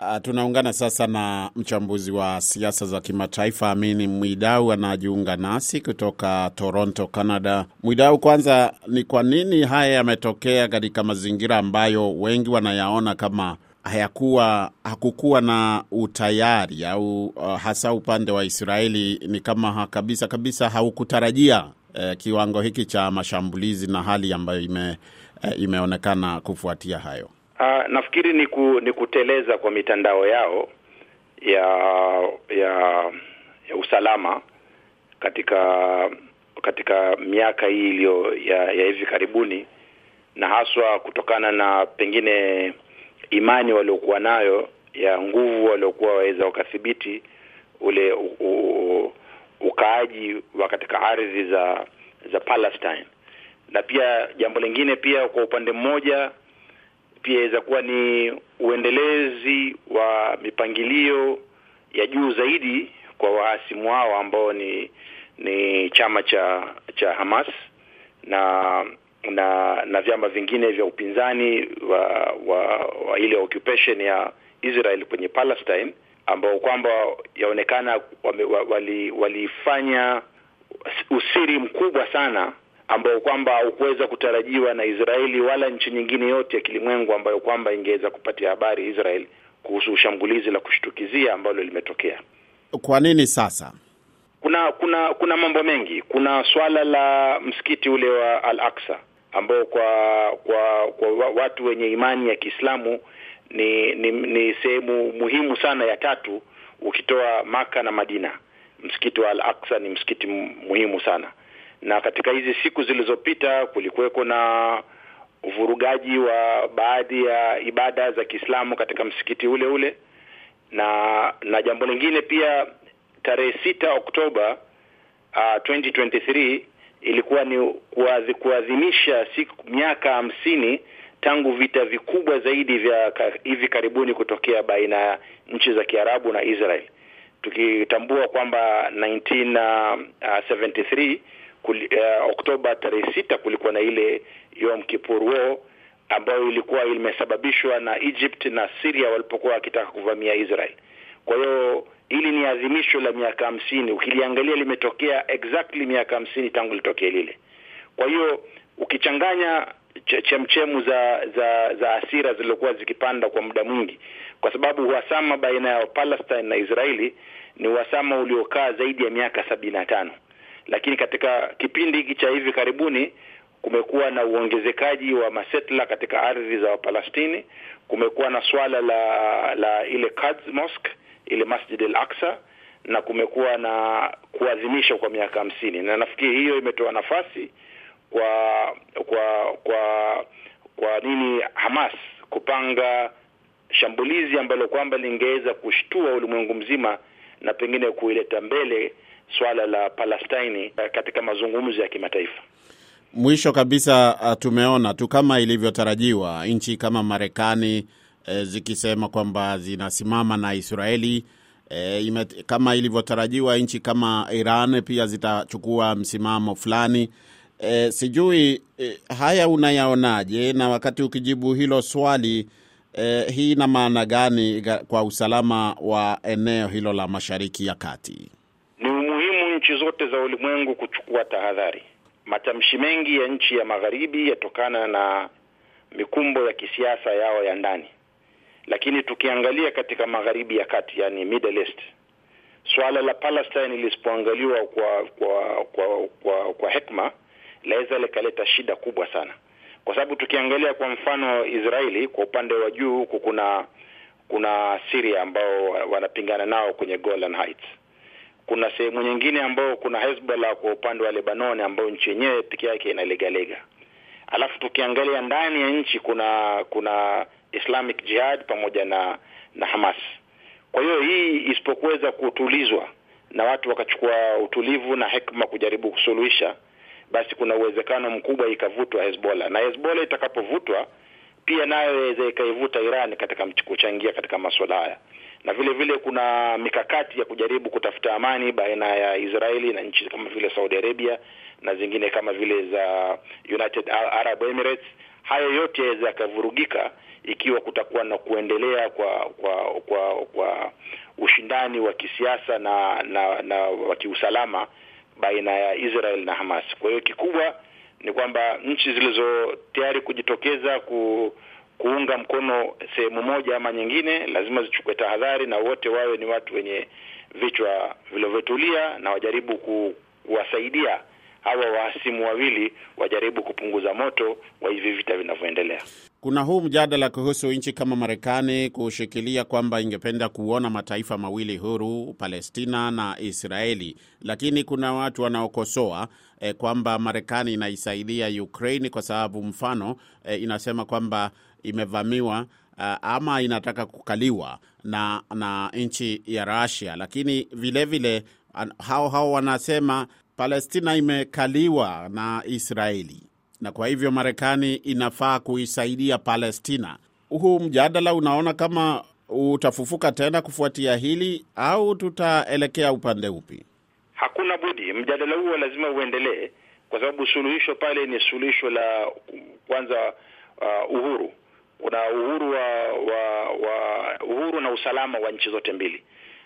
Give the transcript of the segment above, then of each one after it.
Uh, tunaungana sasa na mchambuzi wa siasa za kimataifa Amini Mwidau anajiunga nasi kutoka Toronto, Canada. Mwidau, kwanza ni kwa nini haya yametokea katika mazingira ambayo wengi wanayaona kama hayakuwa hakukuwa na utayari au uh, hasa upande wa Israeli ni kama ha, kabisa kabisa haukutarajia uh, kiwango hiki cha mashambulizi na hali ambayo ime, uh, imeonekana kufuatia hayo. Uh, nafikiri ni, ku, ni kuteleza kwa mitandao yao ya ya ya usalama katika katika miaka hii iliyo ya, ya hivi karibuni, na haswa kutokana na pengine imani waliokuwa nayo ya nguvu waliokuwa waweza wakathibiti ule u, u, ukaaji wa katika ardhi za za Palestine, na pia jambo lingine pia kwa upande mmoja pia inaweza kuwa ni uendelezi wa mipangilio ya juu zaidi kwa waasimu wao ambao ni ni chama cha cha Hamas na na na vyama vingine vya upinzani wa wa, wa ile occupation ya Israel kwenye Palestine ambao kwamba yaonekana wali, walifanya usiri mkubwa sana ambao kwamba haukuweza kutarajiwa na Israeli wala nchi nyingine yote ya kilimwengu ambayo kwamba ingeweza kupatia habari Israel kuhusu shambulizi la kushtukizia ambalo limetokea. Kwa nini sasa? Kuna kuna kuna mambo mengi. Kuna swala la msikiti ule wa Al-Aqsa ambao kwa kwa kwa watu wenye imani ya Kiislamu ni ni, ni sehemu muhimu sana ya tatu ukitoa Maka na Madina. Msikiti wa Al-Aqsa ni msikiti muhimu sana na katika hizi siku zilizopita kulikuweko na uvurugaji wa baadhi ya ibada za Kiislamu katika msikiti ule ule, na na jambo lingine pia, tarehe sita Oktoba uh, 2023 ilikuwa ni kuadhimisha siku miaka hamsini tangu vita vikubwa zaidi vya hivi karibuni kutokea baina ya nchi za Kiarabu na Israel, tukitambua kwamba 1973 Kuli, uh, Oktoba tarehe sita kulikuwa na ile Yom Kippur War ambayo ilikuwa imesababishwa na Egypt na Syria walipokuwa wakitaka kuvamia Israel. Kwa hiyo hili ni adhimisho la miaka hamsini, ukiliangalia limetokea exactly miaka hamsini tangu litokee lile. Kwa hiyo ukichanganya chemchemu za za za asira zilizokuwa zikipanda kwa muda mwingi, kwa sababu uhasama baina ya Palestine na Israeli ni uhasama uliokaa zaidi ya miaka sabini na tano lakini katika kipindi hiki cha hivi karibuni kumekuwa na uongezekaji wa masetla katika ardhi za Wapalestini. Kumekuwa na swala la la ile Quds ile Masjid al-Aqsa, na kumekuwa na kuadhimisha kwa miaka hamsini, na nafikiri hiyo imetoa nafasi kwa kwa kwa kwa nini Hamas kupanga shambulizi ambalo kwamba lingeweza kushtua ulimwengu mzima na pengine kuileta mbele swala la Palestini katika mazungumzo ya kimataifa. Mwisho kabisa, tumeona tu kama ilivyotarajiwa nchi kama Marekani e, zikisema kwamba zinasimama na Israeli e, ime, kama ilivyotarajiwa nchi kama Iran pia zitachukua msimamo fulani. E, sijui e, haya unayaonaje? Na wakati ukijibu hilo swali e, hii ina maana gani kwa usalama wa eneo hilo la Mashariki ya Kati? Nchi zote za ulimwengu kuchukua tahadhari. Matamshi mengi ya nchi ya magharibi yatokana na mikumbo ya kisiasa yao ya ndani, lakini tukiangalia katika magharibi ya kati, yani Middle East, swala la Palestine lisipoangaliwa kwa kwa kwa kwa, kwa hekma laweza likaleta shida kubwa sana, kwa sababu tukiangalia kwa mfano Israeli kwa upande wa juu huku kuna kuna Syria ambao wanapingana nao kwenye Golan Heights kuna sehemu nyingine ambayo kuna Hezbollah kwa upande wa Lebanon ambayo nchi yenyewe peke yake inalegalega. Alafu tukiangalia ndani ya nchi kuna kuna Islamic Jihad pamoja na na Hamas. Kwa hiyo hii isipokuweza kutulizwa na watu wakachukua utulivu na hekima kujaribu kusuluhisha, basi kuna uwezekano mkubwa ikavutwa Hezbollah, na Hezbollah itakapovutwa pia nayo weza ikaivuta Iran katika kuchangia katika masuala haya na vile vile kuna mikakati ya kujaribu kutafuta amani baina ya Israeli na nchi kama vile Saudi Arabia na zingine kama vile za United Arab Emirates. hayo yote yaweza yakavurugika ikiwa kutakuwa na kuendelea kwa kwa kwa kwa ushindani wa kisiasa na na, na wa kiusalama baina ya Israel na Hamas. Kwa hiyo kikubwa ni kwamba nchi zilizo tayari kujitokeza ku, kuunga mkono sehemu moja ama nyingine lazima zichukue tahadhari, na wote wawe ni watu wenye vichwa vilivyotulia na wajaribu ku, kuwasaidia hawa wahasimu wawili wajaribu kupunguza moto wa hivi vita vinavyoendelea. Kuna huu mjadala kuhusu nchi kama Marekani kushikilia kwamba ingependa kuona mataifa mawili huru, Palestina na Israeli, lakini kuna watu wanaokosoa eh, kwamba Marekani inaisaidia Ukraine kwa sababu mfano eh, inasema kwamba imevamiwa uh, ama inataka kukaliwa na na nchi ya Russia, lakini vilevile hao hao wanasema Palestina imekaliwa na Israeli na kwa hivyo Marekani inafaa kuisaidia Palestina. Huu mjadala unaona kama utafufuka tena kufuatia hili au tutaelekea upande upi? Hakuna budi, mjadala huo lazima uendelee, kwa sababu suluhisho pale ni suluhisho la kwanza, uh, uhuru. Kuna uhuru wa, wa, wa uhuru na usalama wa nchi zote mbili.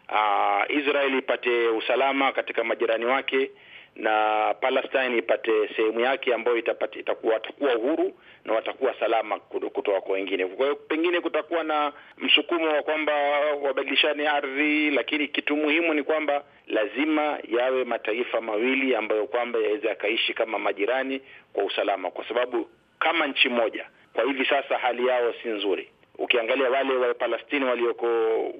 Uh, Israeli ipate usalama katika majirani wake na Palestine ipate sehemu yake ambayo itapata itakuwa watakuwa uhuru na watakuwa salama kutoka kwa wengine. Kwa hiyo pengine kutakuwa na msukumo wa kwamba wabadilishane ardhi, lakini kitu muhimu ni kwamba lazima yawe mataifa mawili ambayo kwamba yaweza yakaishi kama majirani kwa usalama, kwa sababu kama nchi moja kwa hivi sasa hali yao si nzuri. Ukiangalia wale wa Palestini walioko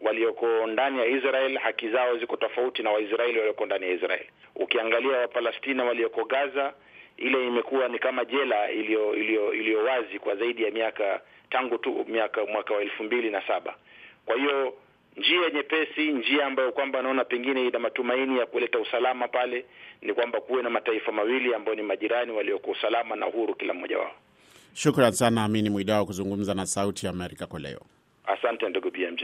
walioko ndani ya Israel haki zao ziko tofauti na Waisraeli walioko ndani ya Israel. Ukiangalia Wapalestina walioko Gaza, ile imekuwa ni kama jela iliyo iliyo iliyo wazi kwa zaidi ya miaka tangu tu miaka mwaka wa elfu mbili na saba. Kwa hiyo njia nyepesi, njia ambayo kwamba naona pengine ina matumaini ya kuleta usalama pale ni kwamba kuwe na mataifa mawili ambayo ni majirani walioko usalama na uhuru kila mmoja wao. Shukran sana Amini Mwidao kuzungumza na Sauti ya Amerika kwa leo. Asante ndugu BMJ.